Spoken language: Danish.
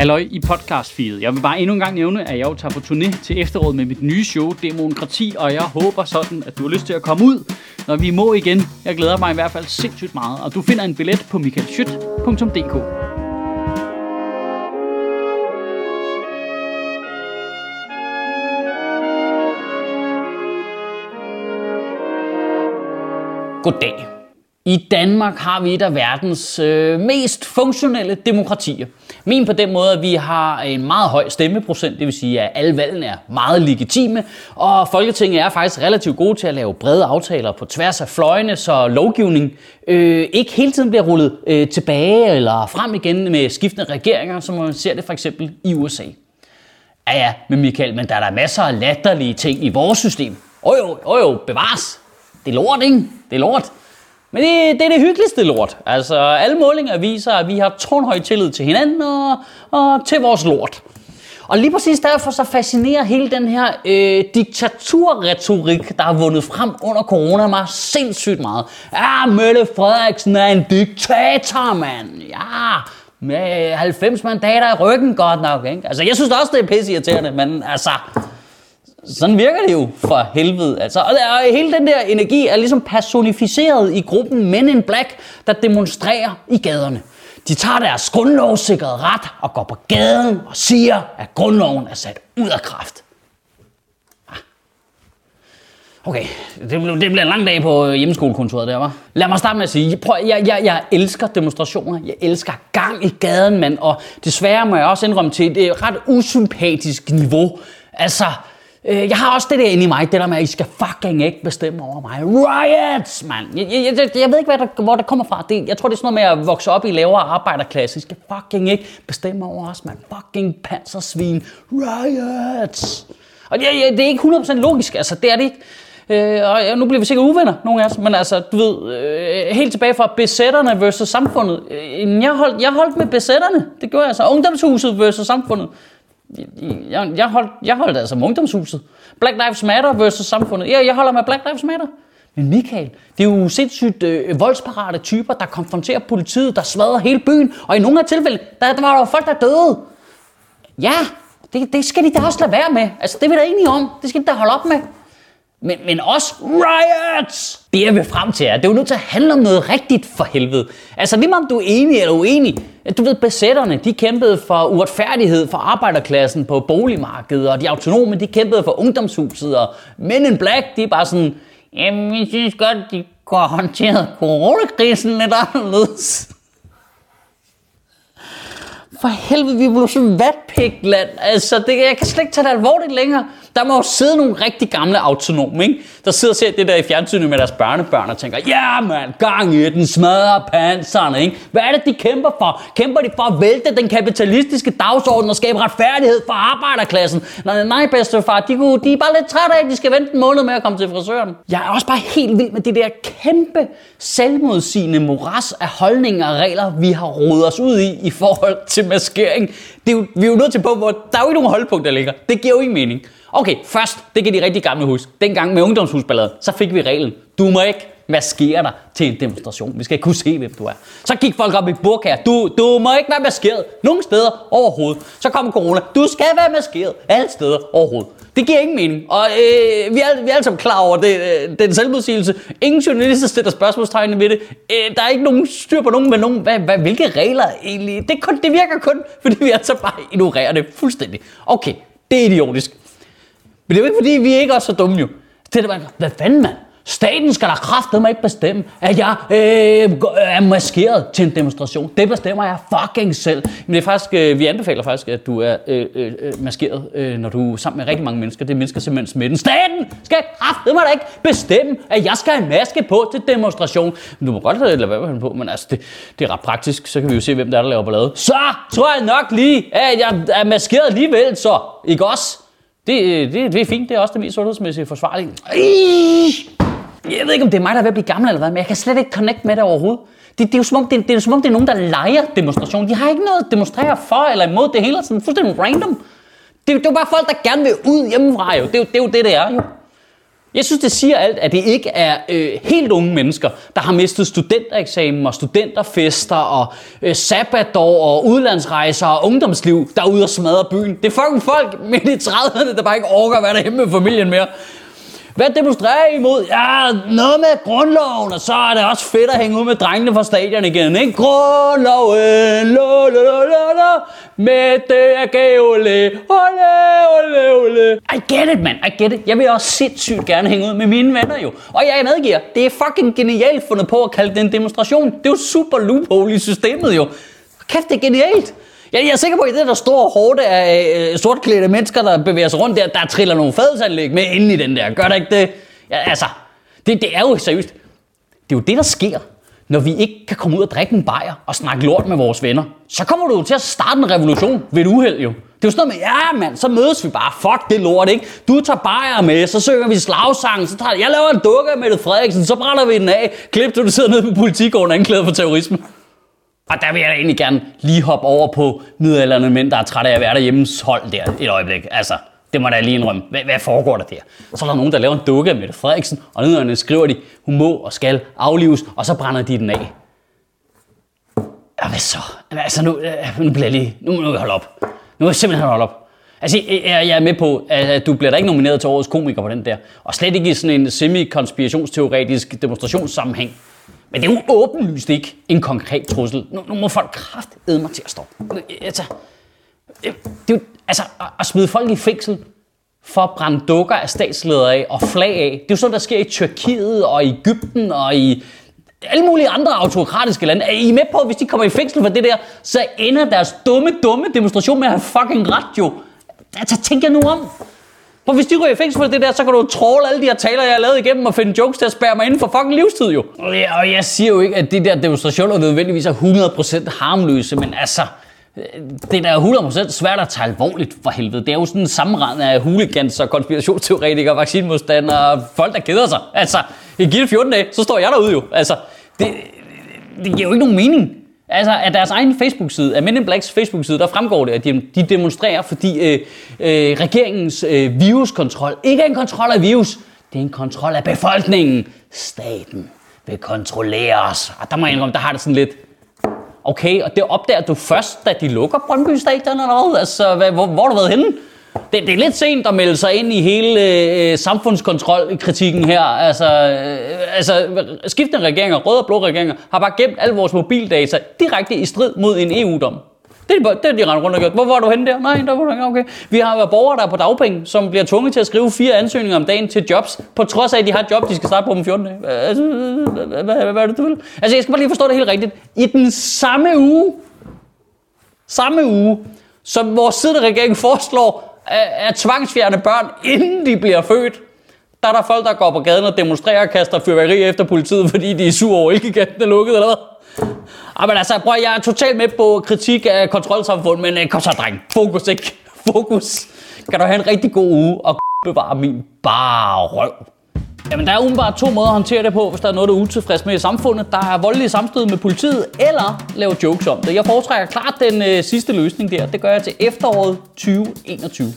Halløj i podcastfeedet. Jeg vil bare endnu en gang nævne, at jeg jo tager på turné til efteråret med mit nye show, Demokrati, og jeg håber sådan, at du har lyst til at komme ud, når vi må igen. Jeg glæder mig i hvert fald sindssygt meget, og du finder en billet på michaelschyt.dk. Goddag. I Danmark har vi et af verdens øh, mest funktionelle demokratier. Min på den måde, at vi har en meget høj stemmeprocent, det vil sige, at alle valgene er meget legitime, og Folketinget er faktisk relativt gode til at lave brede aftaler på tværs af fløjene, så lovgivning øh, ikke hele tiden bliver rullet øh, tilbage eller frem igen med skiftende regeringer, som man ser det for eksempel i USA. Ja ja, men Michael, men der er der masser af latterlige ting i vores system. Åh jo, åh jo, bevares. Det er lort, ikke? Det er lort. Men det, det er det hyggeligste lort. Altså, alle målinger viser, at vi har tårnhøj tillid til hinanden og, og til vores lort. Og lige præcis derfor så fascinerer hele den her øh, diktaturretorik, der har vundet frem under corona mig sindssygt meget. Ja, Mette Frederiksen er en diktator, mand. Ja, med 90 mandater i ryggen godt nok. Ikke? Altså, jeg synes også, det er pisse irriterende, men altså, sådan virker det jo for helvede. Altså, og der, hele den der energi er ligesom personificeret i gruppen Men in Black, der demonstrerer i gaderne. De tager deres grundlovssikrede ret og går på gaden og siger, at grundloven er sat ud af kraft. Ah. Okay, det bliver, det bliver en lang dag på øh, hjemmeskolekontoret der, var. Lad mig starte med at sige, prøv, jeg, jeg, jeg elsker demonstrationer. Jeg elsker gang i gaden, mand. Og desværre må jeg også indrømme til et ret usympatisk niveau. Altså, Øh, jeg har også det der inde i mig, det der med, at I skal fucking ikke bestemme over mig. Riots, mand! Jeg, jeg, jeg, jeg ved ikke, hvad der, hvor det kommer fra. Det, jeg tror, det er sådan noget med at vokse op i lavere arbejderklasse. I skal fucking ikke bestemme over os, mand. Fucking pansersvin. Riots! Og det, det er ikke 100% logisk, altså det er det ikke. Øh, og nu bliver vi sikkert uvenner, nogle af os, men altså, du ved, øh, helt tilbage fra besætterne versus samfundet. Øh, jeg, holdt, jeg holdt med besætterne, det gjorde jeg altså. Ungdomshuset versus samfundet jeg, jeg, holdt, jeg holdt altså med ungdomshuset. Black Lives Matter versus samfundet. Ja, jeg holder med Black Lives Matter. Men Michael, det er jo sindssygt øh, voldsparate typer, der konfronterer politiet, der smadrer hele byen. Og i nogle af tilfælde, der, der var der jo folk, der døde. Ja, det, det skal de da også lade være med. Altså, det er vi da enige om. Det skal de da holde op med. Men, men også riots! Det jeg vil frem til er, det er jo nødt til at handle om noget rigtigt for helvede. Altså lige om du er enig eller uenig. Du ved, besætterne, de kæmpede for uretfærdighed for arbejderklassen på boligmarkedet, og de autonome, de kæmpede for ungdomshuset, og Men in Black, de er bare sådan, jamen, jeg synes godt, de kunne have håndteret coronakrisen lidt anderledes for helvede, vi blev sådan vatpikland. Altså, det, jeg kan slet ikke tage det alvorligt længere. Der må jo sidde nogle rigtig gamle autonome, ikke? der sidder og ser det der i fjernsynet med deres børnebørn og tænker, ja mand, gang i den, smadrer panserne, ikke? Hvad er det, de kæmper for? Kæmper de for at vælte den kapitalistiske dagsorden og skabe retfærdighed for arbejderklassen? Nej, nej, bedstefar, de, kunne, de er bare lidt trætte af, at de skal vente en måned med at komme til frisøren. Jeg er også bare helt vild med det der kæmpe selvmodsigende moras af holdninger og regler, vi har rodet os ud i i forhold til maskering. Det er jo, vi er jo nødt til på, hvor der er jo ikke nogen holdpunkter ligger. Det giver jo ikke mening. Okay, først, det kan de rigtig gamle huske. Dengang med ungdomshusballaden, så fik vi reglen. Du må ikke maskere dig til en demonstration. Vi skal ikke kunne se, hvem du er. Så gik folk op i burkaer. Du, du må ikke være maskeret nogen steder overhovedet. Så kom corona. Du skal være maskeret alle steder overhovedet. Det giver ingen mening. Og øh, vi, er, vi er alle sammen klar over det, øh, den selvmodsigelse. Ingen journalister stiller spørgsmålstegn ved det. Øh, der er ikke nogen styr på nogen med nogen. Hvad, hvad, hvilke regler egentlig? Det, kun, det virker kun, fordi vi altså bare ignorerer det fuldstændig. Okay, det er idiotisk. Men det er jo ikke fordi, vi ikke også så dumme jo. Det er bare, hvad fanden mand? Staten skal da kraftedeme ikke bestemme, at jeg øh, øh, er maskeret til en demonstration. Det bestemmer jeg fucking selv. Men det er faktisk, øh, vi anbefaler faktisk, at du er øh, øh, øh maskeret, øh, når du er sammen med rigtig mange mennesker. Det er mennesker simpelthen smitten. Staten skal kraftedeme ikke bestemme, at jeg skal have maske på til demonstration. Men du må godt øh, lade være med på, men altså, det, det er ret praktisk. Så kan vi jo se, hvem der er, der laver ballade. Så tror jeg nok lige, at jeg er maskeret alligevel, så. Ikke også? Det, det, det er fint. Det er også det mest sundhedsmæssige forsvarlige. Jeg ved ikke, om det er mig, der er ved at blive gammel eller hvad, men jeg kan slet ikke connect med det overhovedet. Det, det, er jo som om, det, det er som om, det er nogen, der leger demonstration. De har ikke noget at demonstrere for eller imod. Det hele er sådan fuldstændig random. Det, det er jo bare folk, der gerne vil ud hjemmefra. Jo. Det, er det er jo det, det er jo. Jeg synes, det siger alt, at det ikke er øh, helt unge mennesker, der har mistet studentereksamen og studenterfester og øh, sabbatår og udlandsrejser og ungdomsliv, der er ude og smadre byen. Det er fucking folk midt i 30'erne, der bare ikke orker at være derhjemme med familien mere. Hvad demonstrerer I imod? Ja, noget med grundloven, og så er det også fedt at hænge ud med drengene fra stadion igen, ikke? Grundloven, lo, lo, lo, lo, lo, med det er gævle, ole, ole, ole. I get it, man, I get it. Jeg vil også sindssygt gerne hænge ud med mine venner jo. Og jeg medgiver, det er fucking genialt fundet på at kalde det en demonstration. Det er jo super loophole i systemet jo. Kæft, det er genialt. Jeg, jeg er sikker på, at i det der store hårde af øh, sortklædte mennesker, der bevæger sig rundt der, der triller nogle fadelsanlæg med inde i den der. Gør der ikke det? Ja, altså, det, det er jo seriøst. Det er jo det, der sker, når vi ikke kan komme ud og drikke en bajer og snakke lort med vores venner. Så kommer du jo til at starte en revolution ved et uheld jo. Det er jo sådan noget med, ja mand, så mødes vi bare. Fuck det lort, ikke? Du tager bajer med, så synger vi slagsang, så tager jeg laver en dukke med det Frederiksen, så brænder vi den af. Klip, du sidder nede på politigården anklaget for terrorisme. Og der vil jeg da egentlig gerne lige hoppe over på middelalderne mænd, der er trætte af at være derhjemme hold der et øjeblik. Altså, det må da lige indrømme. Hvad, hvad foregår der der? Så er der nogen, der laver en dukke med Frederiksen, og nederne skriver de, hun må og skal aflives, og så brænder de den af. Ja, hvad så? Altså, nu, øh, nu bliver jeg lige... Nu må jeg holde op. Nu må jeg simpelthen holde op. Altså, jeg er med på, at du bliver da ikke nomineret til årets komiker på den der. Og slet ikke i sådan en semi-konspirationsteoretisk demonstrationssammenhæng. Men det er jo åbenlyst ikke en konkret trussel. Nu, nu må folk kraftedme mig til at stoppe. Altså, det, det er jo, altså, at smide folk i fængsel for at brænde dukker af statsledere af og flag af. Det er jo sådan, der sker i Tyrkiet og i Ægypten og i alle mulige andre autokratiske lande. Er I med på, at hvis de kommer i fængsel for det der, så ender deres dumme, dumme demonstration med at have fucking ret jo? Altså, tænk jer nu om. For hvis de ryger i fængsel for det der, så kan du tråle alle de her taler, jeg har lavet igennem og finde jokes til at spærre mig inden for fucking livstid jo. Og jeg, og jeg siger jo ikke, at de der demonstrationer nødvendigvis er 100% harmløse, men altså, øh, det er da 100% svært at tage alvorligt for helvede. Det er jo sådan en sammenrend af huligans og konspirationsteoretikere, vaccinemodstandere og folk, der keder sig. Altså, i givet 14 dage, så står jeg derude jo. Altså, det, det giver jo ikke nogen mening. Altså, af deres egen Facebook-side, af Men in Blacks Facebook-side, der fremgår det, at de, de demonstrerer, fordi øh, øh, regeringens øh, viruskontrol ikke er en kontrol af virus, det er en kontrol af befolkningen. Staten vil kontrollere os. Og der må jeg indrømme, der har det sådan lidt, okay, og det opdager du først, da de lukker Brøndby Stadion eller hvad? Altså, hvad, hvor, hvor har du været henne? Det, det er lidt sent at melde sig ind i hele øh, samfundskontrolkritikken her. Altså, øh, altså, skiftende regeringer, røde og blå regeringer, har bare gemt al vores mobildata direkte i strid mod en EU-dom. Det er, det er de rent rundt og gjort. Hvor var du henne der? Nej, der var du okay. Vi har været borgere, der er på dagpenge, som bliver tvunget til at skrive fire ansøgninger om dagen til jobs, på trods af, at de har et job, de skal starte på om 14 dage. Altså, hvad, hvad er det, du vil? Altså, jeg skal bare lige forstå det helt rigtigt. I den samme uge, samme uge, som vores siddende regering foreslår, at tvangsfjerne børn, inden de bliver født. Der er der folk, der går på gaden og demonstrerer og kaster fyrværkeri efter politiet, fordi de er sure over Elgiganten er lukket, eller hvad? Ah, men altså, prøv, jeg er totalt med på kritik af kontrolsamfund, men øh, kom så, dreng. Fokus, ikke? Fokus. Kan du have en rigtig god uge og bevare min bare røv. Jamen, der er umiddelbart to måder at håndtere det på, hvis der er noget, der er utilfreds med i samfundet. Der er voldelige samstød med politiet, eller lave jokes om det. Jeg foretrækker klart den øh, sidste løsning der. Det gør jeg til efteråret 2021.